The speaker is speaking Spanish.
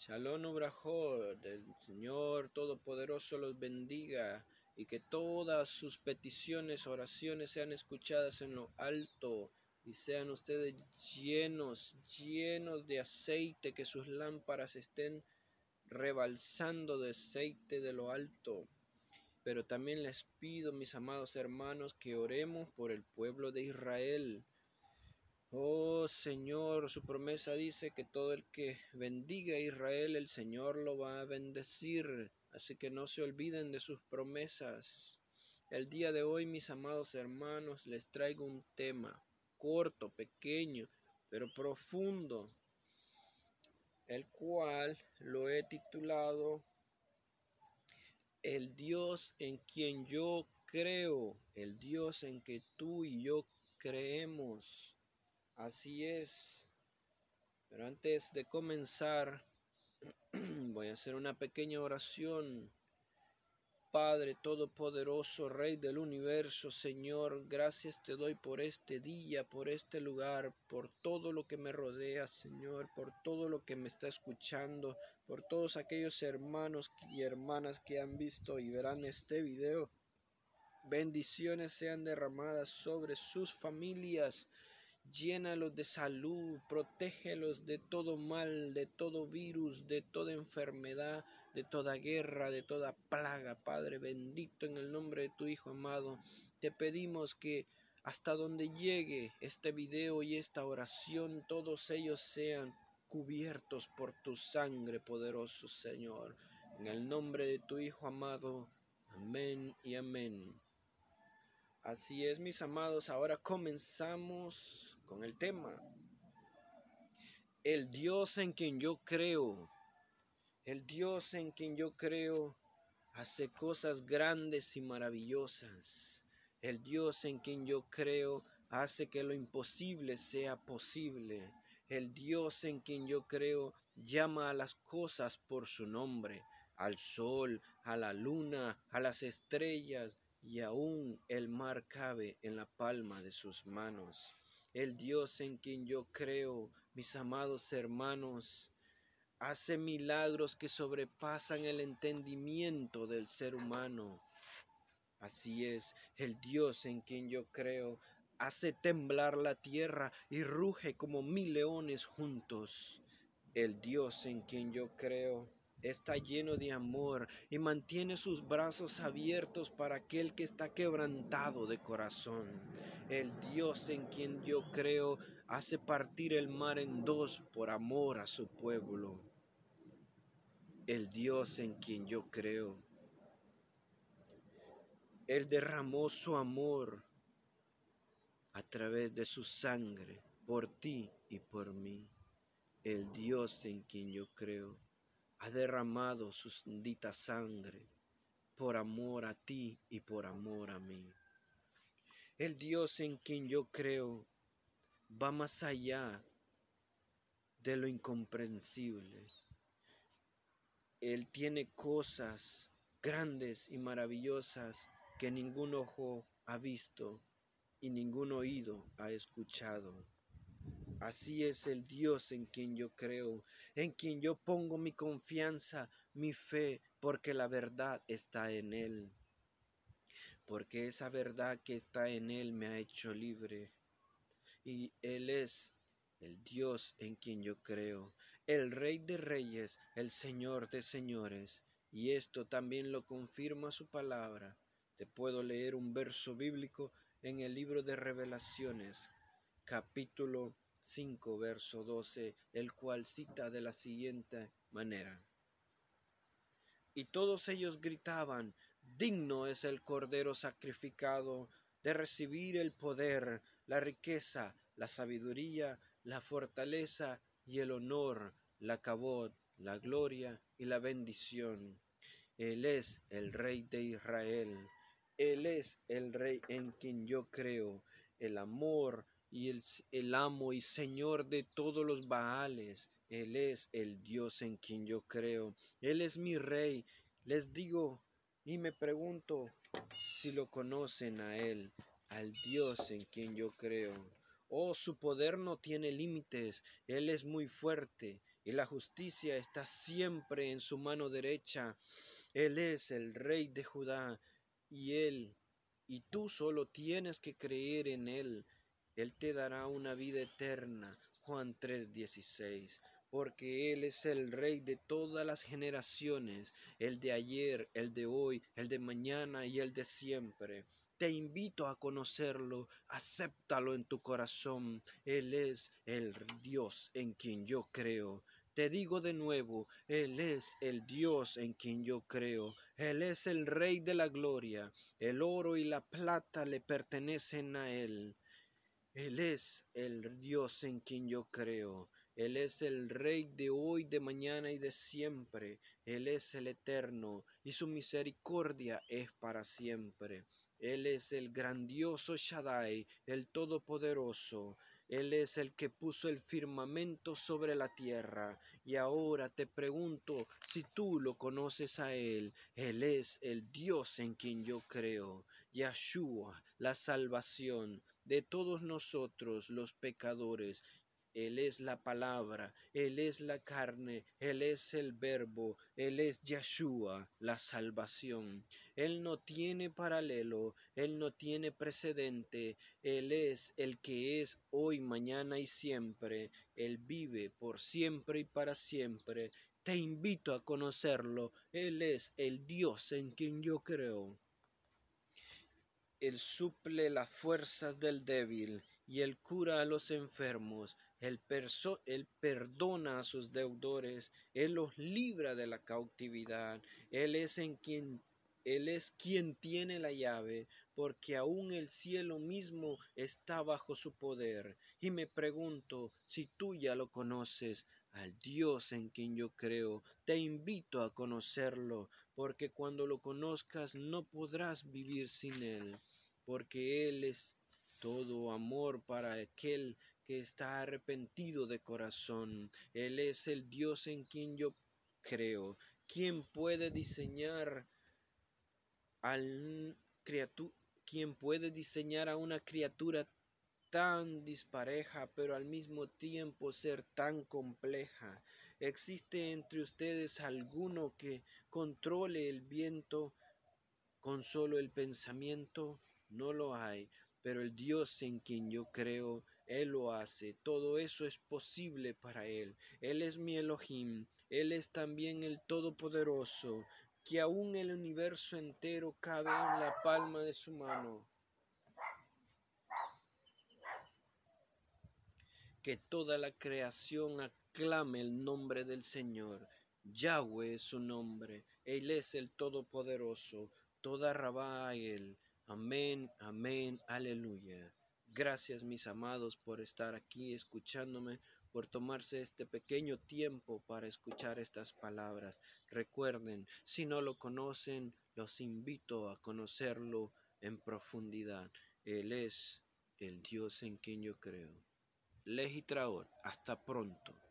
Shalom Ubrajot, el Señor Todopoderoso los bendiga y que todas sus peticiones, oraciones sean escuchadas en lo alto y sean ustedes llenos, llenos de aceite, que sus lámparas estén rebalsando de aceite de lo alto. Pero también les pido, mis amados hermanos, que oremos por el pueblo de Israel Oh Señor, su promesa dice que todo el que bendiga a Israel, el Señor lo va a bendecir. Así que no se olviden de sus promesas. El día de hoy, mis amados hermanos, les traigo un tema corto, pequeño, pero profundo, el cual lo he titulado El Dios en quien yo creo, el Dios en que tú y yo creemos. Así es. Pero antes de comenzar, voy a hacer una pequeña oración. Padre Todopoderoso, Rey del universo, Señor, gracias te doy por este día, por este lugar, por todo lo que me rodea, Señor, por todo lo que me está escuchando, por todos aquellos hermanos y hermanas que han visto y verán este video. Bendiciones sean derramadas sobre sus familias llénalos de salud, protégelos de todo mal, de todo virus, de toda enfermedad, de toda guerra, de toda plaga, Padre bendito en el nombre de tu Hijo amado. Te pedimos que hasta donde llegue este video y esta oración, todos ellos sean cubiertos por tu sangre poderoso, Señor. En el nombre de tu Hijo amado. Amén y amén. Así es, mis amados, ahora comenzamos con el tema. El Dios en quien yo creo, el Dios en quien yo creo hace cosas grandes y maravillosas. El Dios en quien yo creo hace que lo imposible sea posible. El Dios en quien yo creo llama a las cosas por su nombre, al sol, a la luna, a las estrellas, y aún el mar cabe en la palma de sus manos. El Dios en quien yo creo, mis amados hermanos, hace milagros que sobrepasan el entendimiento del ser humano. Así es, el Dios en quien yo creo hace temblar la tierra y ruge como mil leones juntos. El Dios en quien yo creo está lleno de amor y mantiene sus brazos abiertos para aquel que está quebrantado de corazón. El Dios en quien yo creo hace partir el mar en dos por amor a su pueblo. El Dios en quien yo creo. Él derramó su amor a través de su sangre por ti y por mí. El Dios en quien yo creo ha derramado su bendita sangre por amor a ti y por amor a mí. El Dios en quien yo creo va más allá de lo incomprensible. Él tiene cosas grandes y maravillosas que ningún ojo ha visto y ningún oído ha escuchado. Así es el Dios en quien yo creo, en quien yo pongo mi confianza, mi fe, porque la verdad está en Él. Porque esa verdad que está en Él me ha hecho libre. Y Él es el Dios en quien yo creo, el Rey de Reyes, el Señor de Señores. Y esto también lo confirma su palabra. Te puedo leer un verso bíblico en el libro de Revelaciones, capítulo 5, verso 12, el cual cita de la siguiente manera. Y todos ellos gritaban, digno es el Cordero sacrificado de recibir el poder, la riqueza, la sabiduría, la fortaleza y el honor, la cabot, la gloria y la bendición. Él es el Rey de Israel. Él es el Rey en quien yo creo. El amor, y el, el, amo y Señor de todos los Baales. Él es el Dios en quien yo creo. Él es mi Rey. Les digo y me pregunto si lo conocen a Él, al Dios en quien yo creo. Oh, su poder no tiene límites, Él es muy fuerte y la justicia está siempre en su mano derecha. Él es el rey de Judá y Él, y tú solo tienes que creer en Él. Él te dará una vida eterna. Juan 3:16 porque Él es el Rey de todas las generaciones, el de ayer, el de hoy, el de mañana y el de siempre. Te invito a conocerlo, acéptalo en tu corazón. Él es el Dios en quien yo creo. Te digo de nuevo, Él es el Dios en quien yo creo. Él es el Rey de la gloria. El oro y la plata le pertenecen a Él. Él es el Dios en quien yo creo. Él es el Rey de hoy, de mañana y de siempre. Él es el eterno y su misericordia es para siempre. Él es el grandioso Shaddai, el todopoderoso. Él es el que puso el firmamento sobre la tierra. Y ahora te pregunto si tú lo conoces a Él. Él es el Dios en quien yo creo. Yahshua, la salvación de todos nosotros los pecadores. Él es la palabra, Él es la carne, Él es el verbo, Él es Yeshua, la salvación. Él no tiene paralelo, Él no tiene precedente, Él es el que es hoy, mañana y siempre. Él vive por siempre y para siempre. Te invito a conocerlo. Él es el Dios en quien yo creo. Él suple las fuerzas del débil y Él cura a los enfermos. Él, perdona a sus deudores, Él los libra de la cautividad, Él es en quien él es quien tiene la llave, porque aún el cielo mismo está bajo su poder. Y me pregunto si tú ya lo conoces, al Dios en quien yo creo. Te invito a conocerlo, porque cuando lo conozcas no podrás vivir sin Él, porque Él es todo amor para aquel que está arrepentido de corazón. Él es el Dios en quien yo creo. ¿Quién puede diseñar puede diseñar a una criatura tan dispareja, pero al mismo tiempo ser tan compleja? ¿Existe entre ustedes alguno que controle el viento con solo el pensamiento? No lo hay, pero el Dios en quien yo creo él lo hace, todo eso es posible para Él. Él es mi Elohim, Él es también el Todopoderoso, que aún el universo entero cabe en la palma de su mano. Que toda la creación aclame el nombre del Señor. Yahweh es su nombre, Él es el Todopoderoso, toda rabá a Él. Amén, amén, aleluya. Gracias mis amados por estar aquí escuchándome, por tomarse este pequeño tiempo para escuchar estas palabras. Recuerden, si no lo conocen, los invito a conocerlo en profundidad. Él es el Dios en quien yo creo. Legitraor, hasta pronto.